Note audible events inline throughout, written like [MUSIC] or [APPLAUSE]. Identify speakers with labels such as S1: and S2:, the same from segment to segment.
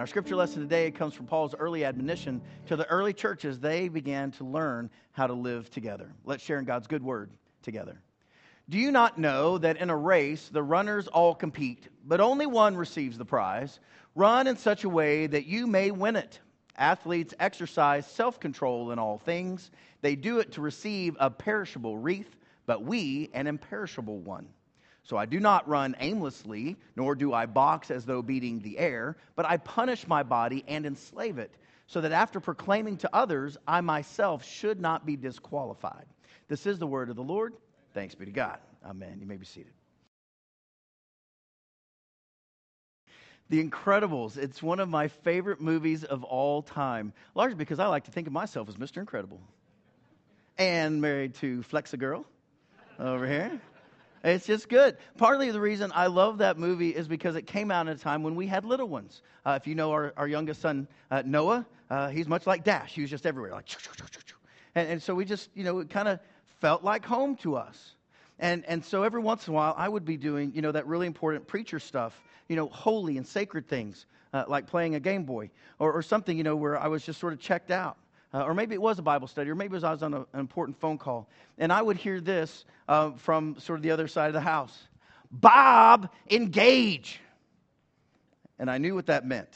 S1: Our scripture lesson today comes from Paul's early admonition to the early churches. They began to learn how to live together. Let's share in God's good word together. Do you not know that in a race the runners all compete, but only one receives the prize? Run in such a way that you may win it. Athletes exercise self control in all things. They do it to receive a perishable wreath, but we an imperishable one. So I do not run aimlessly, nor do I box as though beating the air, but I punish my body and enslave it, so that after proclaiming to others, I myself should not be disqualified. This is the word of the Lord. Thanks be to God. Amen. You may be seated. The Incredibles. It's one of my favorite movies of all time, largely because I like to think of myself as Mr. Incredible. And married to Flexa Girl over here. It's just good. Partly the reason I love that movie is because it came out at a time when we had little ones. Uh, if you know our, our youngest son, uh, Noah, uh, he's much like Dash. He was just everywhere, like, and, and so we just, you know, it kind of felt like home to us. And, and so every once in a while, I would be doing, you know, that really important preacher stuff, you know, holy and sacred things, uh, like playing a Game Boy or, or something, you know, where I was just sort of checked out. Uh, or maybe it was a Bible study, or maybe it was I was on a, an important phone call. And I would hear this uh, from sort of the other side of the house Bob, engage. And I knew what that meant.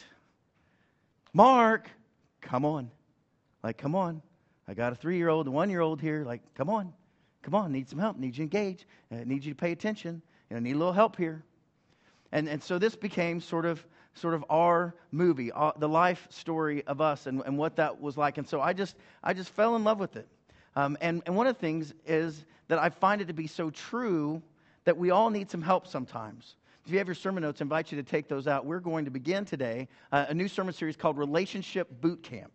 S1: Mark, come on. Like, come on. I got a three year old, a one year old here. Like, come on. Come on. Need some help. Need you to engage. I uh, need you to pay attention. I need a little help here. And, and so this became sort of sort of our movie, uh, the life story of us and, and what that was like. And so I just, I just fell in love with it. Um, and, and one of the things is that I find it to be so true that we all need some help sometimes. If you have your sermon notes, I invite you to take those out. We're going to begin today uh, a new sermon series called Relationship Boot Camp.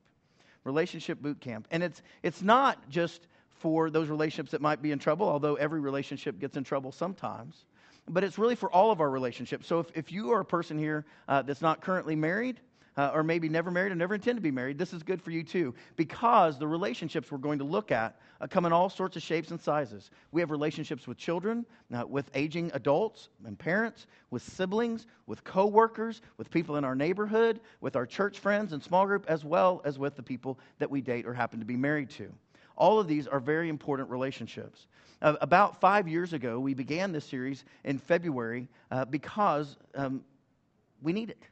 S1: Relationship Boot Camp. And it's, it's not just for those relationships that might be in trouble, although every relationship gets in trouble sometimes but it's really for all of our relationships. So if, if you are a person here uh, that's not currently married, uh, or maybe never married or never intend to be married, this is good for you too, because the relationships we're going to look at uh, come in all sorts of shapes and sizes. We have relationships with children, uh, with aging adults and parents, with siblings, with coworkers, with people in our neighborhood, with our church friends and small group, as well as with the people that we date or happen to be married to. All of these are very important relationships. Uh, about five years ago, we began this series in February uh, because um, we need it.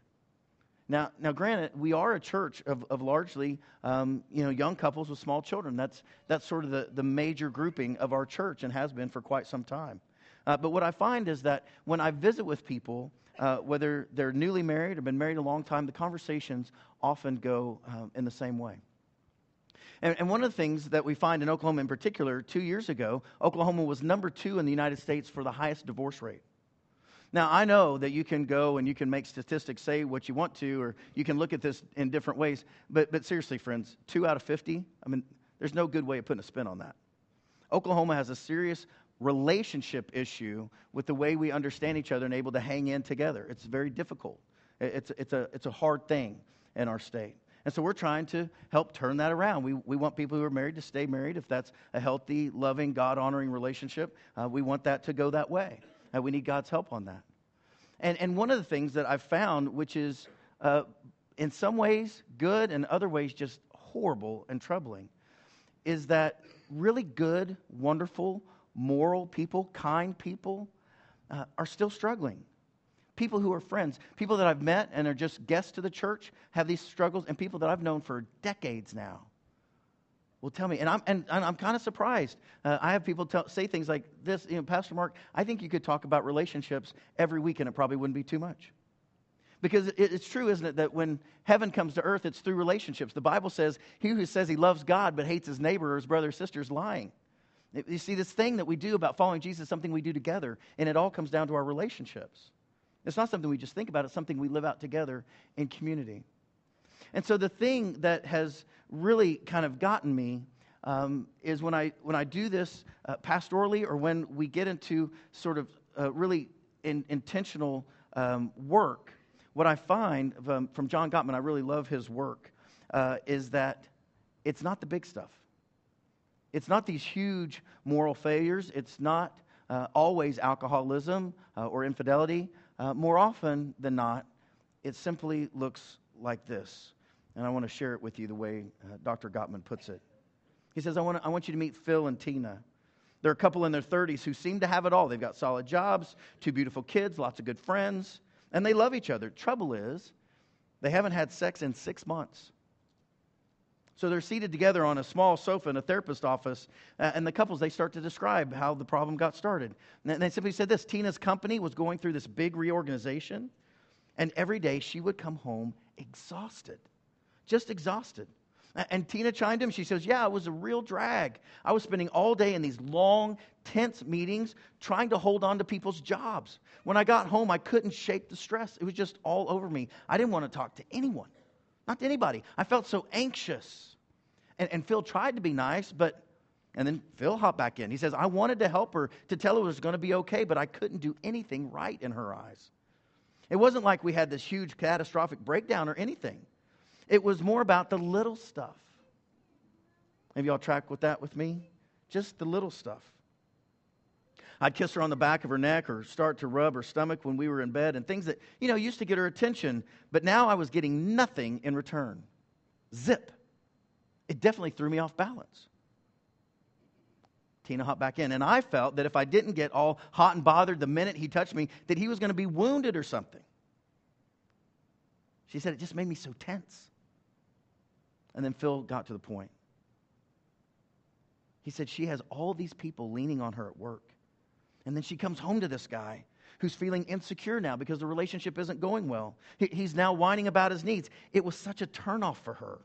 S1: Now, now, granted, we are a church of, of largely, um, you know, young couples with small children. That's, that's sort of the, the major grouping of our church and has been for quite some time. Uh, but what I find is that when I visit with people, uh, whether they're newly married or been married a long time, the conversations often go um, in the same way. And, and, one of the things that we find in Oklahoma in particular, two years ago, Oklahoma was number two in the United States for the highest divorce rate. Now, I know that you can go and you can make statistics say what you want to, or you can look at this in different ways, but, but seriously, friends, two out of 50, I mean, there's no good way of putting a spin on that. Oklahoma has a serious relationship issue with the way we understand each other and able to hang in together. It's very difficult. It's, it's, a, it's a hard thing in our state. And so we're trying to help turn that around. We, we want people who are married to stay married. If that's a healthy, loving, God honoring relationship, uh, we want that to go that way. Uh, we need God's help on that. And, and one of the things that I've found, which is uh, in some ways good and other ways just horrible and troubling, is that really good, wonderful, moral people, kind people, uh, are still struggling people who are friends, people that I've met and are just guests to the church have these struggles, and people that I've known for decades now will tell me. And I'm, and, and I'm kind of surprised. Uh, I have people tell, say things like this, you know, Pastor Mark, I think you could talk about relationships every week and it probably wouldn't be too much. Because it's true, isn't it, that when heaven comes to earth, it's through relationships. The Bible says, He who says he loves God but hates his neighbor or his brother or sister is lying. You see, this thing that we do about following Jesus is something we do together, and it all comes down to our relationships. It's not something we just think about, it's something we live out together in community. And so the thing that has really kind of gotten me um, is when I, when I do this uh, pastorally or when we get into sort of uh, really in, intentional um, work, what I find from, from, John Gottman, I really love his work, uh, is that it's not the big stuff. It's not these huge moral failures. It's not uh, always alcoholism uh, or infidelity uh, more often than not, it simply looks like this, and I want to share it with you the way uh, Dr. Gottman puts it. He says, I want, to, I want you to meet Phil and Tina. They're a couple in their 30s who seem to have it all. They've got solid jobs, two beautiful kids, lots of good friends, and they love each other. Trouble is, they haven't had sex in six months. So they're seated together on a small sofa in a therapist office, uh, and the couples, they start to describe how the problem got started. And they simply said this Tina's company was going through this big reorganization, and every day she would come home exhausted, just exhausted. And Tina chimed in. She says, Yeah, it was a real drag. I was spending all day in these long, tense meetings trying to hold on to people's jobs. When I got home, I couldn't shake the stress. It was just all over me. I didn't want to talk to anyone, not to anybody. I felt so anxious. And, and Phil tried to be nice, but, and then Phil hopped back in. He says, I wanted to help her to tell her it was going to be okay, but I couldn't do anything right in her eyes. It wasn't like we had this huge catastrophic breakdown or anything. It was more about the little stuff. Have y'all track with that with me? Just the little stuff. I'd kiss her on the back of her neck or start to rub her stomach when we were in bed and things that, you know, used to get her attention, but now I was getting nothing in return. Zip. It definitely threw me off balance. Tina hopped back in, and I felt that if I didn't get all hot and bothered the minute he touched me, that he was going to be wounded or something. She said it just made me so tense. And then Phil got to the point. He said she has all these people leaning on her at work. And then she comes home to this guy who's feeling insecure now because the relationship isn't going well. he's now whining about his needs. It was such a turnoff for her.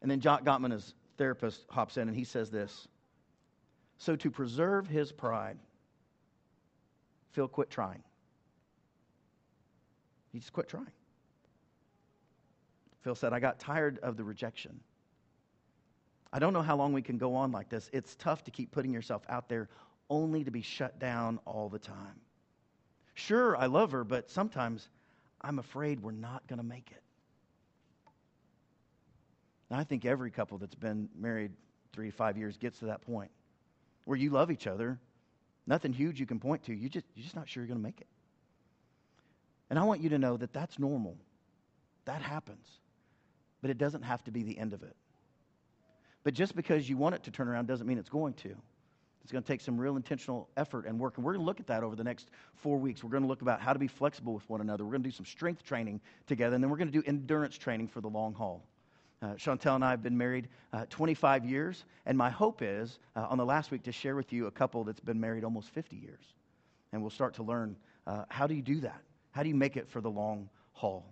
S1: And then John Gottman, his therapist, hops in and he says this So, to preserve his pride, Phil quit trying. He just quit trying. Phil said, I got tired of the rejection. I don't know how long we can go on like this. It's tough to keep putting yourself out there only to be shut down all the time. Sure, I love her, but sometimes I'm afraid we're not going to make it. And I think every couple that's been married three five years gets to that point where you love each other. Nothing huge you can point to. You just, you're just not sure you're going to make it. And I want you to know that that's normal. That happens. But it doesn't have to be the end of it. But just because you want it to turn around doesn't mean it's going to. It's going to take some real intentional effort and work. And we're going to look at that over the next four weeks. We're going to look about how to be flexible with one another. We're going to do some strength training together, and then we're going to do endurance training for the long haul. Uh, Chantel and I have been married uh, 25 years, and my hope is uh, on the last week to share with you a couple that's been married almost 50 years. And we'll start to learn uh, how do you do that? How do you make it for the long haul?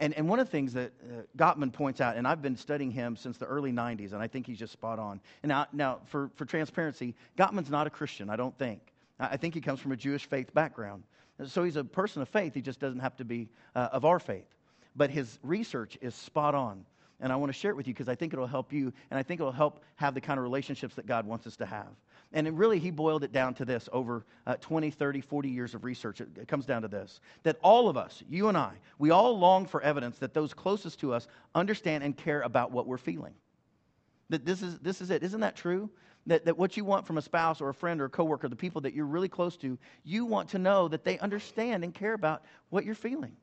S1: And, and one of the things that uh, Gottman points out, and I've been studying him since the early 90s, and I think he's just spot on. And now, now for, for transparency, Gottman's not a Christian, I don't think. I think he comes from a Jewish faith background. So he's a person of faith, he just doesn't have to be uh, of our faith. But his research is spot on and I want to share it with you because I think it'll help you, and I think it'll help have the kind of relationships that God wants us to have. And it really, he boiled it down to this over uh, 20, 30, 40 years of research. It, it comes down to this that all of us, you and I, we all long for evidence that those closest to us understand and care about what we're feeling. That this is, this is it. Isn't that true? That, that what you want from a spouse or a friend or a coworker, the people that you're really close to, you want to know that they understand and care about what you're feeling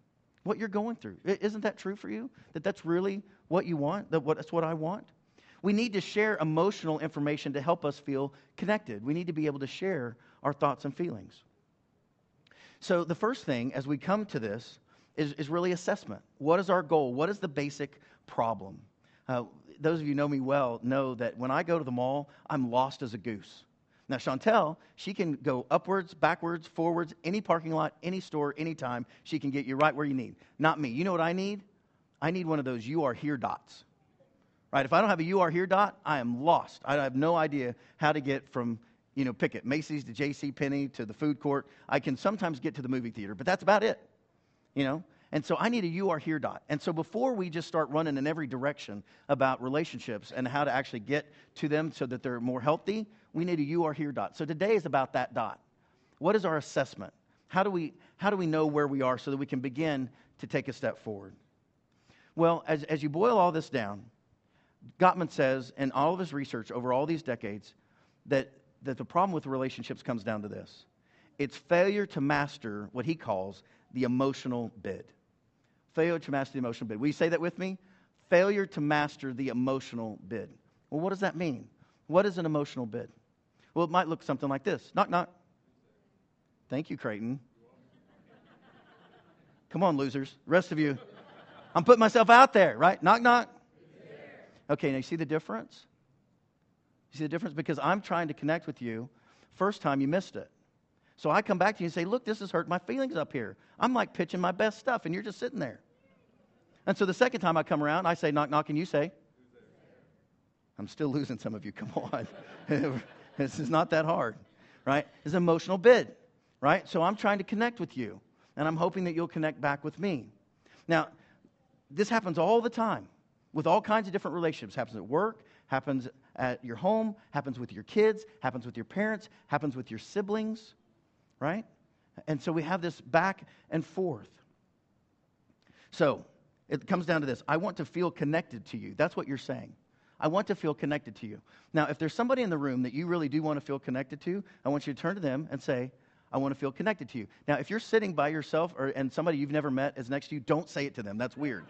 S1: what you're going through. Isn't that true for you? That that's really what you want? That what, that's what I want? We need to share emotional information to help us feel connected. We need to be able to share our thoughts and feelings. So, the first thing as we come to this is, is really assessment. What is our goal? What is the basic problem? Uh, those of you know me well know that when I go to the mall, I'm lost as a goose. Now, Chantel, she can go upwards, backwards, forwards, any parking lot, any store, anytime. She can get you right where you need. Not me. You know what I need? I need one of those you are here dots. Right? If I don't have a you are here dot, I am lost. I have no idea how to get from, you know, pick it, Macy's to J.C. Penney to the food court. I can sometimes get to the movie theater, but that's about it. You know? And so I need a you are here dot. And so before we just start running in every direction about relationships and how to actually get to them so that they're more healthy, we need a you are here dot. So today is about that dot. What is our assessment? How do we, how do we know where we are so that we can begin to take a step forward? Well, as, as you boil all this down, Gottman says in all of his research over all these decades that, that the problem with relationships comes down to this it's failure to master what he calls the emotional bid. Failure to master the emotional bid. Will you say that with me? Failure to master the emotional bid. Well, what does that mean? What is an emotional bid? Well, it might look something like this knock, knock. Thank you, Creighton. Come on, losers. Rest of you. I'm putting myself out there, right? Knock, knock. Okay, now you see the difference? You see the difference? Because I'm trying to connect with you. First time you missed it. So I come back to you and say, Look, this has hurt my feelings up here. I'm like pitching my best stuff, and you're just sitting there. And so the second time I come around, I say, Knock, knock, and you say, I'm still losing some of you. [LAUGHS] Come on. [LAUGHS] this is not that hard, right? It's an emotional bid, right? So I'm trying to connect with you, and I'm hoping that you'll connect back with me. Now, this happens all the time with all kinds of different relationships. Happens at work, happens at your home, happens with your kids, happens with your parents, happens with your siblings, right? And so we have this back and forth. So it comes down to this I want to feel connected to you. That's what you're saying. I want to feel connected to you. Now, if there's somebody in the room that you really do want to feel connected to, I want you to turn to them and say, I want to feel connected to you. Now, if you're sitting by yourself or, and somebody you've never met is next to you, don't say it to them. That's weird.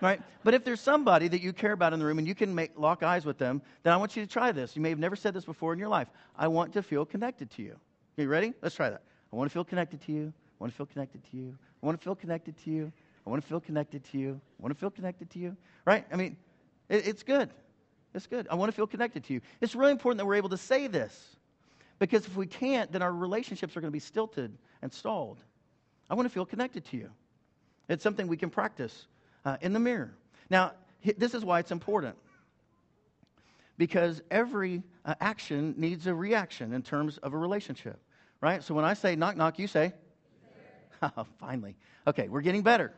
S1: Right? But if there's somebody that you care about in the room and you can make, lock eyes with them, then I want you to try this. You may have never said this before in your life. I want to feel connected to you. Are you ready? Let's try that. I want to feel connected to you. I want to feel connected to you. I want to feel connected to you. I want to feel connected to you. I want to feel connected to you. Right? I mean, it, it's good. It's good. I want to feel connected to you. It's really important that we're able to say this because if we can't, then our relationships are going to be stilted and stalled. I want to feel connected to you. It's something we can practice uh, in the mirror. Now, this is why it's important because every uh, action needs a reaction in terms of a relationship right? So when I say knock, knock, you say, [LAUGHS] finally. Okay, we're getting better.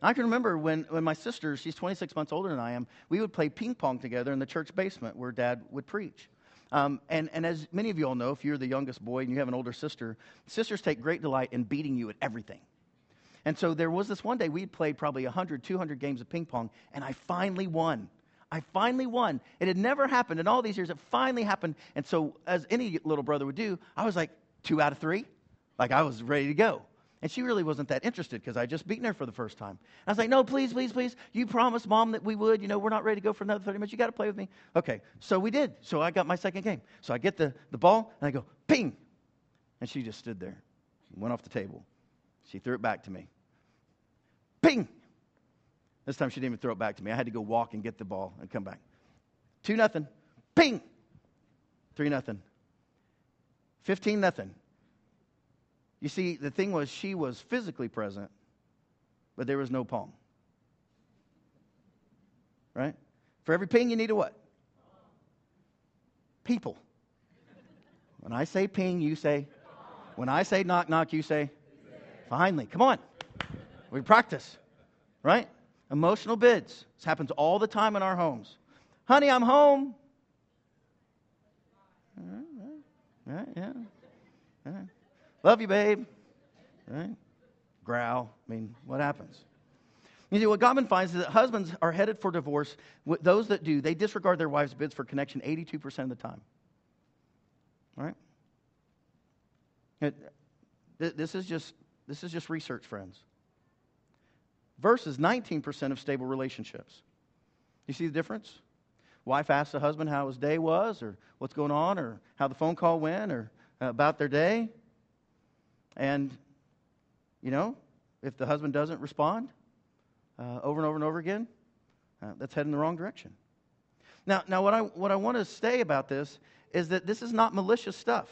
S1: I can remember when, when my sister, she's 26 months older than I am, we would play ping pong together in the church basement where dad would preach. Um, and, and as many of you all know, if you're the youngest boy and you have an older sister, sisters take great delight in beating you at everything. And so there was this one day we'd played probably 100, 200 games of ping pong, and I finally won. I finally won. It had never happened in all these years. It finally happened. And so, as any little brother would do, I was like, two out of three. Like I was ready to go. And she really wasn't that interested because I just beaten her for the first time. I was like, no, please, please, please. You promised mom that we would. You know, we're not ready to go for another 30 minutes. You got to play with me. Okay. So we did. So I got my second game. So I get the, the ball and I go, ping. And she just stood there, went off the table. She threw it back to me. Ping. This time she didn't even throw it back to me. I had to go walk and get the ball and come back. Two nothing. Ping. Three nothing. 15 nothing. You see, the thing was, she was physically present, but there was no pong. Right? For every ping, you need a what? People. When I say ping, you say. When I say knock, knock, you say. Finally, come on. We practice. Right? Emotional bids. This happens all the time in our homes. Honey, I'm home. Right? Yeah. Right. Love you, babe. Right? Growl. I mean, what happens? You see, what Gottman finds is that husbands are headed for divorce. Those that do, they disregard their wives' bids for connection 82% of the time. Right? It, this, is just, this is just research, friends. Versus 19% of stable relationships. You see the difference? Wife asks the husband how his day was, or what's going on, or how the phone call went, or about their day. And, you know, if the husband doesn't respond uh, over and over and over again, uh, that's heading the wrong direction. Now, now what, I, what I want to say about this is that this is not malicious stuff,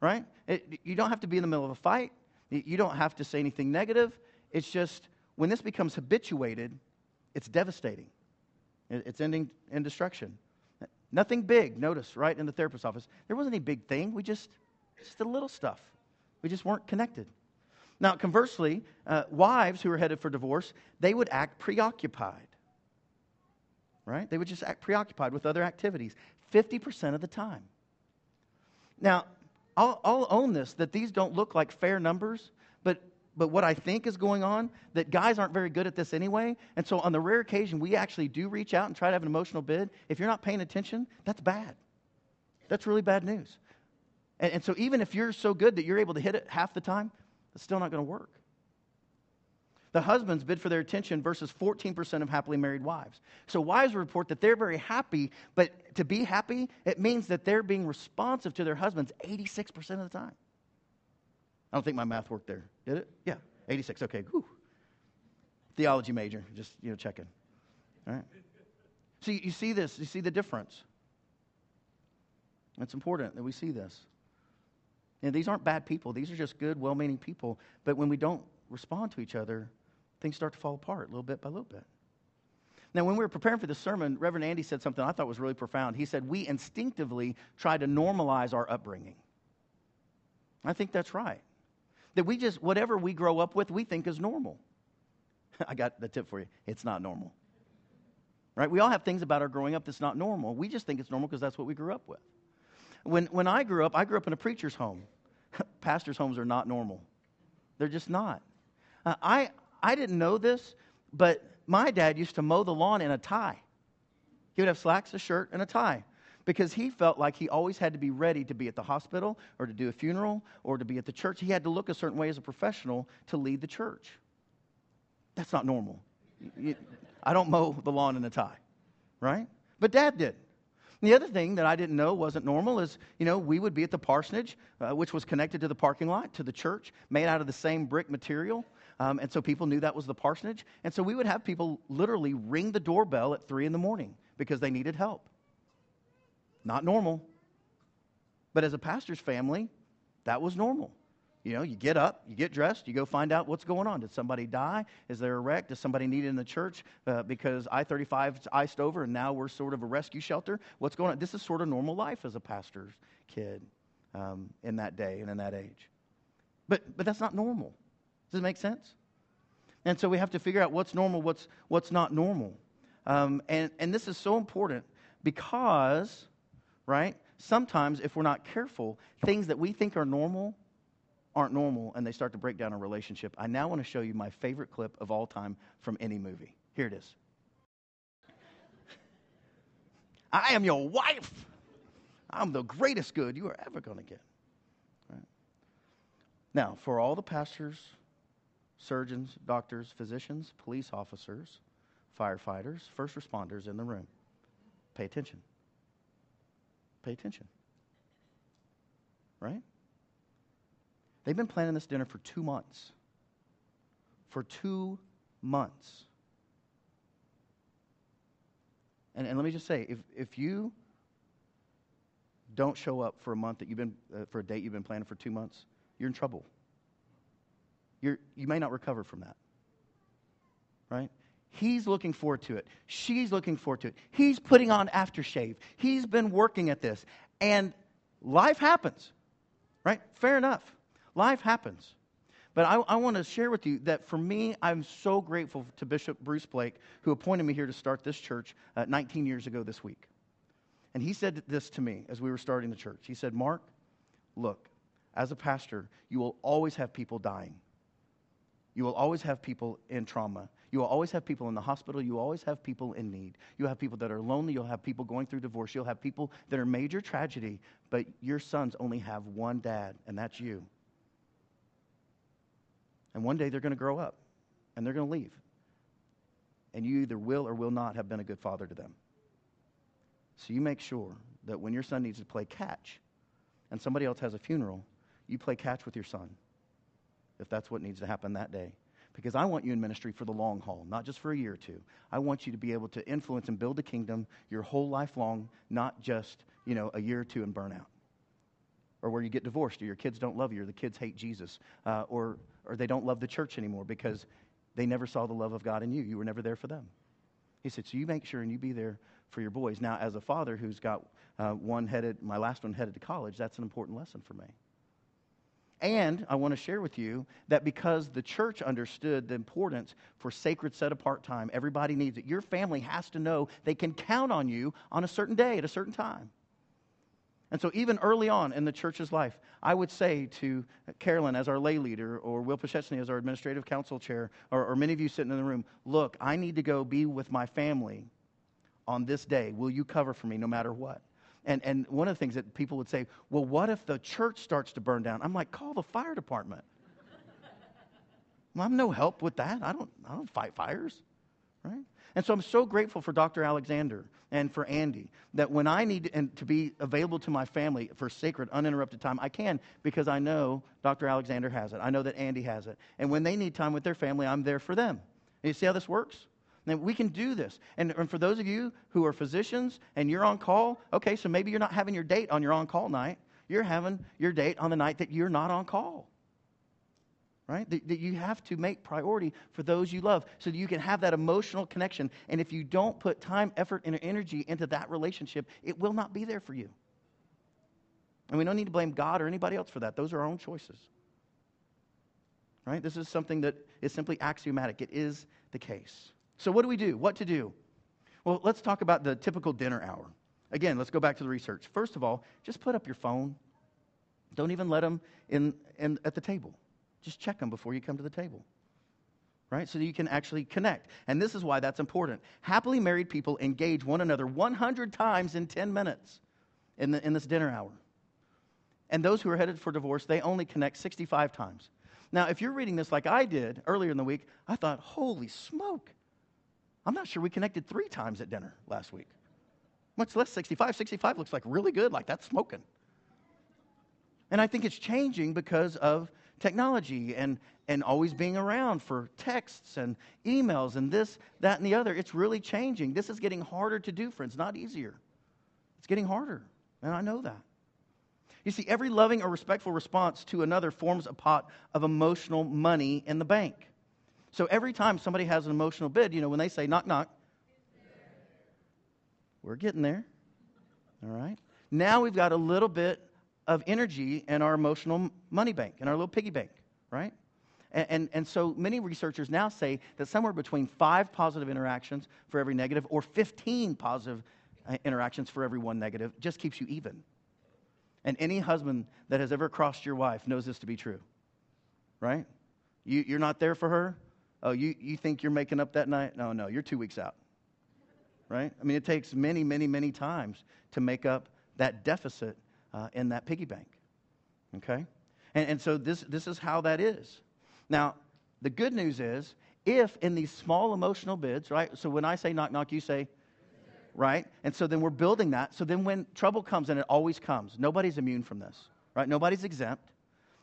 S1: right? It, you don't have to be in the middle of a fight. You don't have to say anything negative. It's just when this becomes habituated, it's devastating. It's ending in destruction. Nothing big, notice, right, in the therapist's office. There wasn't any big thing. We just, just the little stuff. We just weren't connected. Now, conversely, uh, wives who are headed for divorce, they would act preoccupied. Right? They would just act preoccupied with other activities 50% of the time. Now, I'll, I'll own this that these don't look like fair numbers, but but what I think is going on, that guys aren't very good at this anyway. And so on the rare occasion we actually do reach out and try to have an emotional bid, if you're not paying attention, that's bad. That's really bad news. And, and so even if you're so good that you're able to hit it half the time, it's still not going to work. The husbands bid for their attention versus 14% of happily married wives. So wives report that they're very happy, but to be happy, it means that they're being responsive to their husbands 86% of the time. I don't think my math worked there. Did it? Yeah, 86. Okay, Whew. Theology major, just, you know, checking. All right. So you see this, you see the difference. It's important that we see this. Know, these aren't bad people. These are just good, well meaning people. But when we don't respond to each other, things start to fall apart little bit by little bit. Now, when we were preparing for this sermon, Reverend Andy said something I thought was really profound. He said, We instinctively try to normalize our upbringing. I think that's right. That we just, whatever we grow up with, we think is normal. [LAUGHS] I got the tip for you it's not normal. Right? We all have things about our growing up that's not normal. We just think it's normal because that's what we grew up with. When, when I grew up, I grew up in a preacher's home. [LAUGHS] Pastors' homes are not normal, they're just not. Uh, I, I didn't know this, but my dad used to mow the lawn in a tie. He would have slacks, a shirt, and a tie because he felt like he always had to be ready to be at the hospital or to do a funeral or to be at the church. He had to look a certain way as a professional to lead the church. That's not normal. I don't mow the lawn in a tie, right? But dad did. And the other thing that I didn't know wasn't normal is, you know, we would be at the parsonage, uh, which was connected to the parking lot, to the church, made out of the same brick material. Um, and so people knew that was the parsonage. And so we would have people literally ring the doorbell at three in the morning because they needed help. Not normal. But as a pastor's family, that was normal. You know, you get up, you get dressed, you go find out what's going on. Did somebody die? Is there a wreck? Does somebody need it in the church uh, because I 35 is iced over and now we're sort of a rescue shelter? What's going on? This is sort of normal life as a pastor's kid um, in that day and in that age. But, but that's not normal. Does it make sense? And so we have to figure out what's normal, what's, what's not normal. Um, and, and this is so important because, right, sometimes if we're not careful, things that we think are normal aren't normal and they start to break down a relationship. I now want to show you my favorite clip of all time from any movie. Here it is. I am your wife. I'm the greatest good you are ever going to get. Right. Now, for all the pastors, surgeons, doctors, physicians, police officers, firefighters, first responders in the room, pay attention. Pay attention. Right? They've been planning this dinner for two months. For two months. And, and let me just say if, if you don't show up for a month that you've been, uh, for a date you've been planning for two months, you're in trouble. You're, you may not recover from that. Right? He's looking forward to it. She's looking forward to it. He's putting on aftershave. He's been working at this. And life happens. Right? Fair enough. Life happens. But I, I, want to share with you that for me, I'm so grateful to Bishop Bruce Blake, who appointed me here to start this church uh, 19 years ago this week. And he said this to me as we were starting the church. He said, Mark, look, as a pastor, you will always have people dying. You will always have people in trauma. You will always have people in the hospital. You always have people in need. You'll have people that are lonely. You'll have people going through divorce. You'll have people that are major tragedy, but your sons only have one dad, and that's you. And one day they're going to grow up and they're going to leave. And you either will or will not have been a good father to them. So you make sure that when your son needs to play catch and somebody else has a funeral, you play catch with your son if that's what needs to happen that day. Because I want you in ministry for the long haul, not just for a year or two. I want you to be able to influence and build the kingdom your whole life long, not just, you know, a year or two and burn out or where you get divorced, or your kids don't love you, or the kids hate Jesus, uh, or, or they don't love the church anymore because they never saw the love of God in you. You were never there for them. He said, So you make sure and you be there for your boys. Now, as a father who's got uh, one headed, my last one headed to college, that's an important lesson for me. And I want to share with you that because the church understood the importance for sacred set apart time, everybody needs it. Your family has to know they can count on you on a certain day at a certain time. And so, even early on in the church's life, I would say to Carolyn as our lay leader, or Will Pachetsny as our administrative council chair, or, or many of you sitting in the room, look, I need to go be with my family on this day. Will you cover for me no matter what? And, and one of the things that people would say, well, what if the church starts to burn down? I'm like, call the fire department. [LAUGHS] Well, I'm no help with that. I don't, I don't fight fires, right? And so I'm so grateful for Dr. Alexander and for Andy that when I need to, and to be available to my family for sacred, uninterrupted time, I can because I know Dr. Alexander has it. I know that Andy has it. And when they need time with their family, I'm there for them. And you see how this works? And we can do this. And, and for those of you who are physicians and you're on call, okay, so maybe you're not having your date on your on call night. You're having your date on the night that you're not on call right? That, that, you have to make priority for those you love so that you can have that emotional connection. And if you don't put time, effort, and energy into that relationship, it will not be there for you. And we don't need to blame God or anybody else for that. Those are our own choices. Right? This is something that is simply axiomatic. It is the case. So, what do we do? What to do? Well, let's talk about the typical dinner hour. Again, let's go back to the research. First of all, just put up your phone. Don't even let them in, in at the table. Just check them before you come to the table. Right? So you can actually connect. And this is why that's important. Happily married people engage one another 100 times in 10 minutes in, the, in this dinner hour. And those who are headed for divorce, they only connect 65 times. Now, if you're reading this like I did earlier in the week, I thought, holy smoke. I'm not sure we connected three times at dinner last week, much less 65. 65 looks like really good, like that's smoking. And I think it's changing because of technology and, and always being around for texts and emails and this, that, and the other. It's really changing. This is getting harder to do, friends, not easier. It's getting harder, and I know that. You see, every loving or respectful response to another forms a pot of emotional money in the bank. So every time somebody has an emotional bid, you know, when they say knock, knock, we're getting there. All right? Now we've got a little bit of energy in our emotional money bank, in our little piggy bank, right? And, and, and, so many researchers now say that somewhere between five positive interactions for every negative or 15 positive uh, interactions for every one negative just keeps you even. And any husband that has ever crossed your wife knows this to be true, right? You, you're not there for her. Oh, you, you think you're making up that night? No, no, you're two weeks out, right? I mean, it takes many, many, many times to make up that deficit uh, in that piggy bank. Okay? And, and so this, this is how that is. Now, the good news is if in these small emotional bids, right? So when I say knock, knock, you say, right? And so then we're building that. So then when trouble comes, and it always comes, nobody's immune from this, right? Nobody's exempt.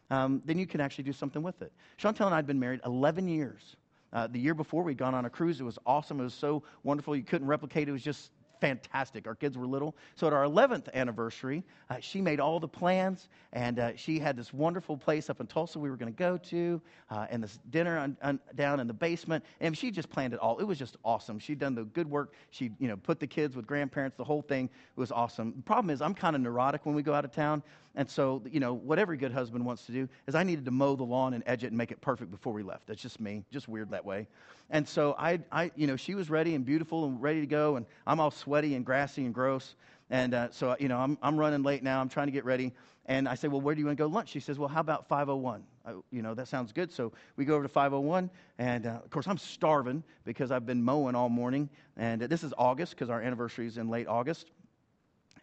S1: Um, then you can actually do something with it. Chantel and I had been married 11 years. Uh, the year before, we'd gone on a cruise. It was awesome. It was so wonderful. You couldn't replicate it. It was just fantastic. Our kids were little. So at our 11th anniversary, uh, she made all the plans, and uh, she had this wonderful place up in Tulsa we were going to go to, uh, and this dinner on, on, down in the basement. And she just planned it all. It was just awesome. She'd done the good work. She, you know, put the kids with grandparents. The whole thing was awesome. The problem is, I'm kind of neurotic when we go out of town. And so, you know, what every good husband wants to do is I needed to mow the lawn and edge it and make it perfect before we left. That's just me, just weird that way. And so I, I you know, she was ready and beautiful and ready to go, and I'm all sweaty and grassy and gross. And uh, so, you know, I'm, I'm running late now. I'm trying to get ready. And I say, well, where do you want to go lunch? She says, well, how about 501? I, you know, that sounds good. So we go over to 501. And uh, of course, I'm starving because I've been mowing all morning. And uh, this is August because our anniversary is in late August.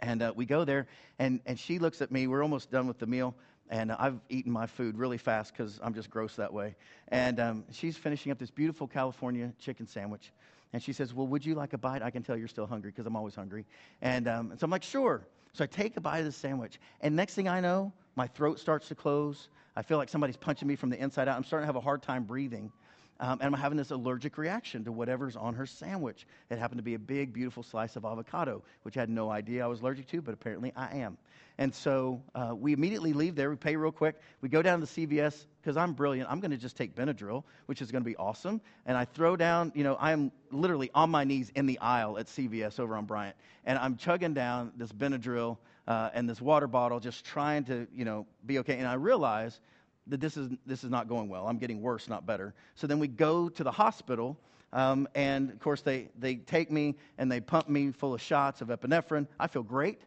S1: And uh, we go there, and, and she looks at me. We're almost done with the meal, and I've eaten my food really fast because I'm just gross that way. And um, she's finishing up this beautiful California chicken sandwich. And she says, Well, would you like a bite? I can tell you're still hungry because I'm always hungry. And um, so I'm like, Sure. So I take a bite of the sandwich. And next thing I know, my throat starts to close. I feel like somebody's punching me from the inside out. I'm starting to have a hard time breathing. Um, and I'm having this allergic reaction to whatever's on her sandwich. It happened to be a big, beautiful slice of avocado, which I had no idea I was allergic to, but apparently I am. And so uh, we immediately leave there. We pay real quick. We go down to the CVS because I'm brilliant. I'm going to just take Benadryl, which is going to be awesome. And I throw down, you know, I am literally on my knees in the aisle at CVS over on Bryant. And I'm chugging down this Benadryl uh, and this water bottle, just trying to, you know, be okay. And I realize that this is, this is not going well. I'm getting worse, not better. So then we go to the hospital, um, and of course, they, they take me and they pump me full of shots of epinephrine. I feel great,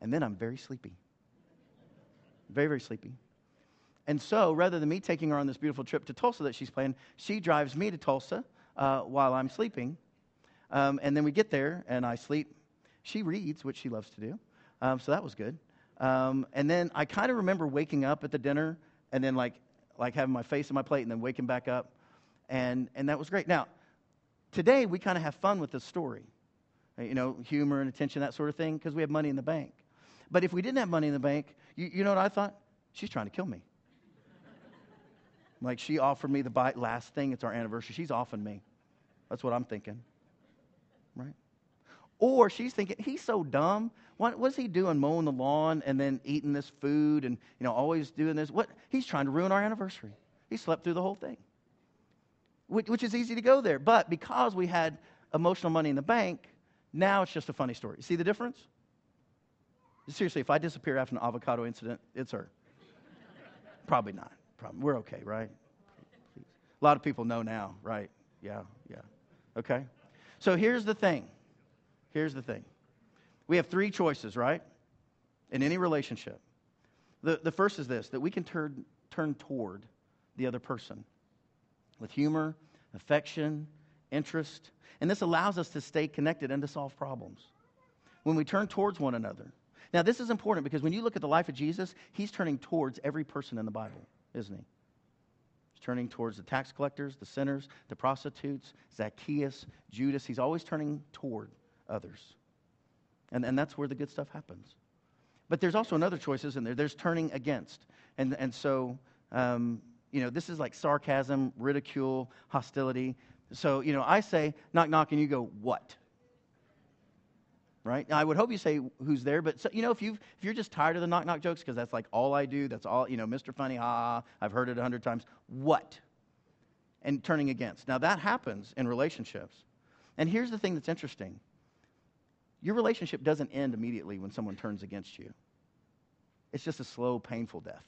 S1: and then I'm very sleepy. Very, very sleepy. And so, rather than me taking her on this beautiful trip to Tulsa that she's planned, she drives me to Tulsa uh, while I'm sleeping. Um, and then we get there, and I sleep. She reads, which she loves to do. Um, so that was good. Um, and then I kind of remember waking up at the dinner and then like like having my face in my plate and then waking back up And, and that was great. Now, today we kind of have fun with this story, uh, you know, humor and attention, that sort of thing, because we have money in the bank. But if we didn't have money in the bank, you, you know what I thought? She's trying to kill me. like she offered me the bite last thing, it's our anniversary. She's offering me. That's what I'm thinking. Or she's thinking, he's so dumb. What, what's he doing mowing the lawn and then eating this food and you know always doing this? What he's trying to ruin our anniversary. He slept through the whole thing. Which, which is easy to go there. But because we had emotional money in the bank, now it's just a funny story. See the difference? Seriously, if I disappear after an avocado incident, it's her. Probably not. Probably. We're okay, right? A lot of people know now, right? Yeah, yeah. Okay? So here's the thing. Here's the thing. We have three choices, right? In any relationship. The, the first is this that we can turn, turn toward the other person with humor, affection, interest. And this allows us to stay connected and to solve problems. When we turn towards one another. Now, this is important because when you look at the life of Jesus, he's turning towards every person in the Bible, isn't he? He's turning towards the tax collectors, the sinners, the prostitutes, Zacchaeus, Judas. He's always turning toward others. And, and that's where the good stuff happens. But there's also another choices in there. There's turning against. And, and so, um, you know, this is like sarcasm, ridicule, hostility. So, you know, I say, knock, knock, and you go, what? Right? I would hope you say who's there, but, so, you know, if, you if you're just tired of the knock, knock jokes, because that's like all I do, that's all, you know, Mr. Funny, ha, ha, I've heard it a hundred times, what? And turning against. Now, that happens in relationships. And here's the thing that's interesting your relationship doesn't end immediately when someone turns against you. It's just a slow, painful death.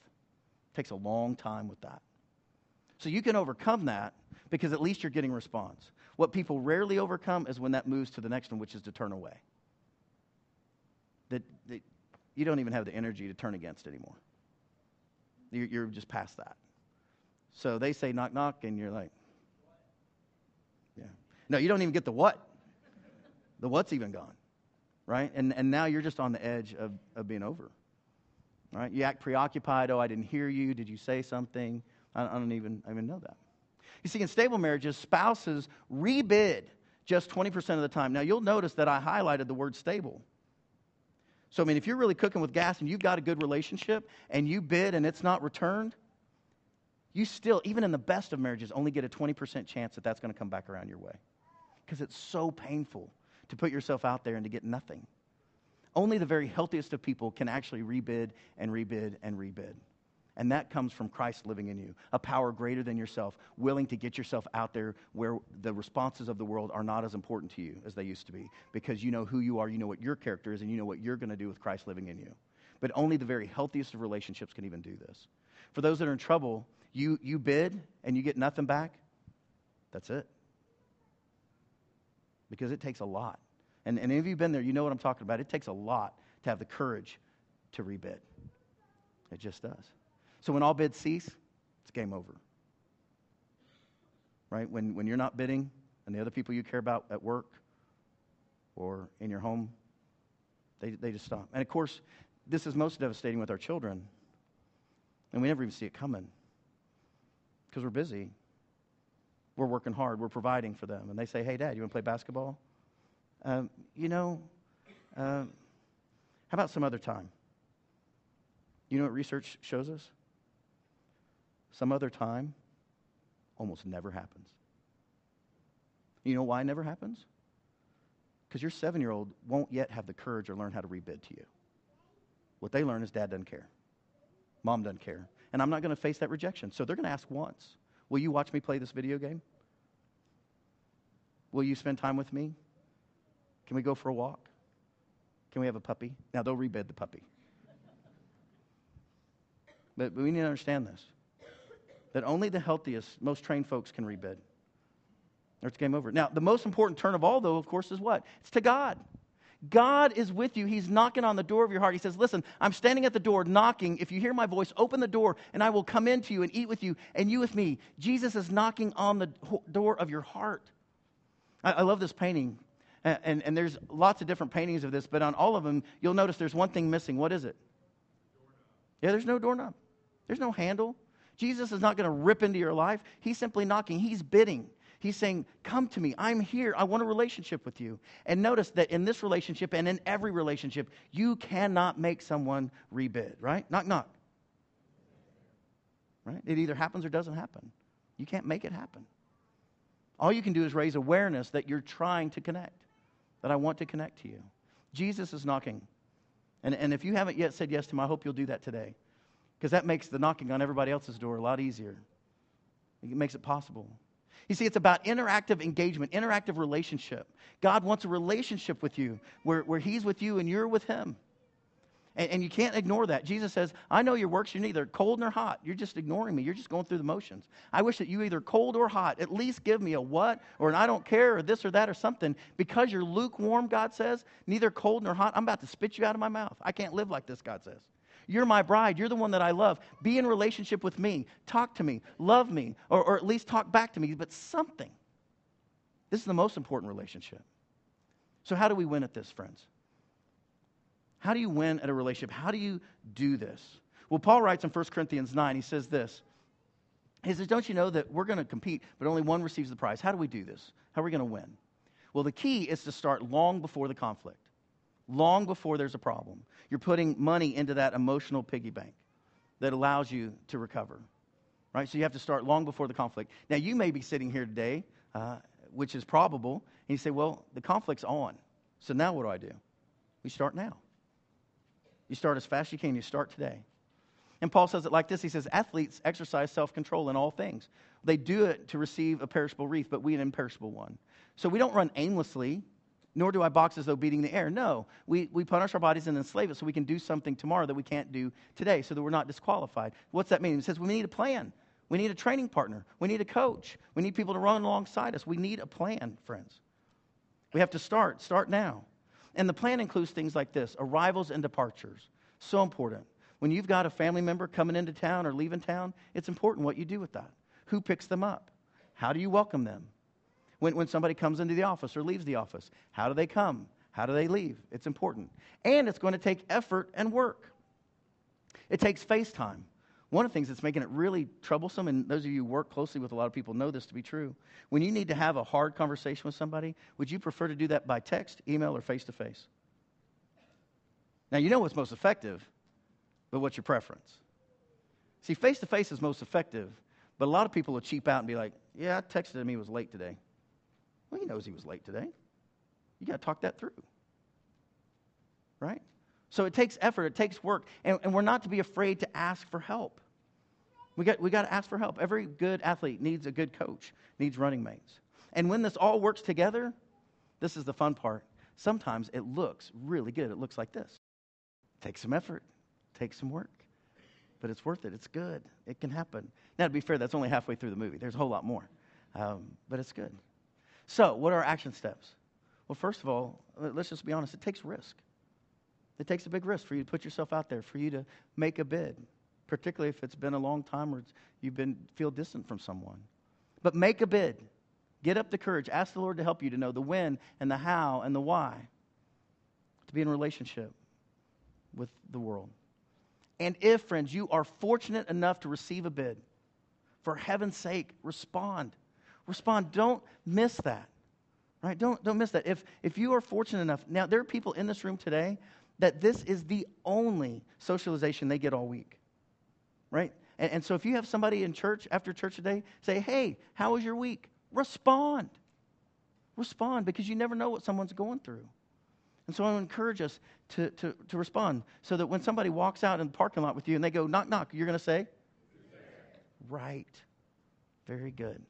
S1: It takes a long time with that. So you can overcome that because at least you're getting response. What people rarely overcome is when that moves to the next one, which is to turn away. That, that you don't even have the energy to turn against anymore. You're, you're just past that. So they say knock, knock, and you're like, yeah. No, you don't even get the what. The what's even gone right? And, and now you're just on the edge of, of being over, right? You act preoccupied. Oh, I didn't hear you. Did you say something? I, I don't even, I even know that. You see, in stable marriages, spouses rebid just 20% of the time. Now, you'll notice that I highlighted the word stable. So, I mean, if you're really cooking with gas and you've got a good relationship and you bid and it's not returned, you still, even in the best of marriages, only get a 20% chance that that's going to come back around your way because it's so painful to put yourself out there and to get nothing. Only the very healthiest of people can actually rebid and rebid and rebid. And that comes from Christ living in you, a power greater than yourself, willing to get yourself out there where the responses of the world are not as important to you as they used to be, because you know who you are, you know what your character is, and you know what you're going to do with Christ living in you. But only the very healthiest of relationships can even do this. For those that are in trouble, you, you bid and you get nothing back, that's it because it takes a lot. And, and if you've been there, you know what I'm talking about. It takes a lot to have the courage to rebid. It just does. So when all bids cease, it's game over. Right? When, when you're not bidding and the other people you care about at work or in your home, they, they just stop. And of course, this is most devastating with our children. And we never even see it coming because we're busy we're working hard, we're providing for them. And they say, hey, Dad, you want to play basketball? Um, you know, um, how about some other time? You know what research shows us? Some other time almost never happens. You know why it never happens? Because your seven year old won't yet have the courage or learn how to rebid to you. What they learn is dad doesn't care, mom doesn't care. And I'm not going to face that rejection. So they're going to ask once. Will you watch me play this video game? Will you spend time with me? Can we go for a walk? Can we have a puppy? Now, they'll rebid the puppy. But, but we need to understand this that only the healthiest, most trained folks can rebid. Or it's game over. Now, the most important turn of all, though, of course, is what? It's to God. God is with you. He's knocking on the door of your heart. He says, Listen, I'm standing at the door knocking. If you hear my voice, open the door and I will come into you and eat with you and you with me. Jesus is knocking on the door of your heart. I, I love this painting. And, and, and, there's lots of different paintings of this, but on all of them, you'll notice there's one thing missing. What is it? Yeah, there's no doorknob, there's no handle. Jesus is not going to rip into your life. He's simply knocking, He's bidding. He's saying, Come to me. I'm here. I want a relationship with you. And notice that in this relationship and in every relationship, you cannot make someone rebid, right? Knock, knock. Right? It either happens or doesn't happen. You can't make it happen. All you can do is raise awareness that you're trying to connect, that I want to connect to you. Jesus is knocking. And, and if you haven't yet said yes to him, I hope you'll do that today. Because that makes the knocking on everybody else's door a lot easier. It makes it possible. You see, it's about interactive engagement, interactive relationship. God wants a relationship with you where, where He's with you and you're with Him. And, and, you can't ignore that. Jesus says, I know your works. You're neither cold nor hot. You're just ignoring me. You're just going through the motions. I wish that you either cold or hot, at least give me a what or an I don't care or this or that or something. Because you're lukewarm, God says, neither cold nor hot, I'm about to spit you out of my mouth. I can't live like this, God says. You're my bride. You're the one that I love. Be in relationship with me. Talk to me. Love me. Or, or at least talk back to me, but something. This is the most important relationship. So, how do we win at this, friends? How do you win at a relationship? How do you do this? Well, Paul writes in 1 Corinthians 9, he says this. He says, Don't you know that we're going to compete, but only one receives the prize? How do we do this? How are we going to win? Well, the key is to start long before the conflict long before there's a problem. You're putting money into that emotional piggy bank that allows you to recover. Right? So you have to start long before the conflict. Now, you may be sitting here today, uh, which is probable, and you say, well, the conflict's on. So now what do I do? We start now. You start as fast as you can. You start today. And Paul says it like this He says, Athletes exercise self control in all things. They do it to receive a perishable wreath, but we an imperishable one. So we don't run aimlessly nor do I box as though beating the air. No, we, we punish our bodies and enslave it so we can do something tomorrow that we can't do today, so that we're not disqualified. What's that mean? It says we need a plan. We need a training partner. We need a coach. We need people to run alongside us. We need a plan, friends. We have to start, start now. And the plan includes things like this arrivals and departures. So important. When you've got a family member coming into town or leaving town, it's important what you do with that. Who picks them up? How do you welcome them? When, when somebody comes into the office or leaves the office. How do they come? How do they leave? It's important. And it's going to take effort and work. It takes face time. One of the things that's making it really troublesome, and those of you who work closely with a lot of people know this to be true, when you need to have a hard conversation with somebody, would you prefer to do that by text, email, or face to face? Now, you know what's most effective, but what's your preference? See, face to face is most effective, but a lot of people will cheap out and be like, yeah, I texted him he was late today. Well, he knows he was late today. You got to talk that through. Right? So it takes effort, it takes work, and, and we're not to be afraid to ask for help. We got, we got to ask for help. Every good athlete needs a good coach, needs running mates. And when this all works together, this is the fun part. Sometimes it looks really good. It looks like this. Take some effort, take some work, but it's worth it. It's good. It can happen. Now, to be fair, that's only halfway through the movie. There's a whole lot more, um, but it's good. So, what are our action steps? Well, first of all, let's just be honest, it takes risk. It takes a big risk for you to put yourself out there, for you to make a bid, particularly if it's been a long time or you've been feel distant from someone. But make a bid. Get up the courage. Ask the Lord to help you to know the when and the how and the why to be in relationship with the world. And if, friends, you are fortunate enough to receive a bid, for heaven's sake, respond respond. Don't miss that. Right? Don't, don't miss that. If, if you are fortunate enough, now there are people in this room today that this is the only socialization they get all week. Right? And, and so if you have somebody in church after church today, say, hey, how was your week? Respond. Respond because you never know what someone's going through. And so I encourage us to, to, to respond so that when somebody walks out in the parking lot with you and they go, knock, knock, you're going to say, right. Very good.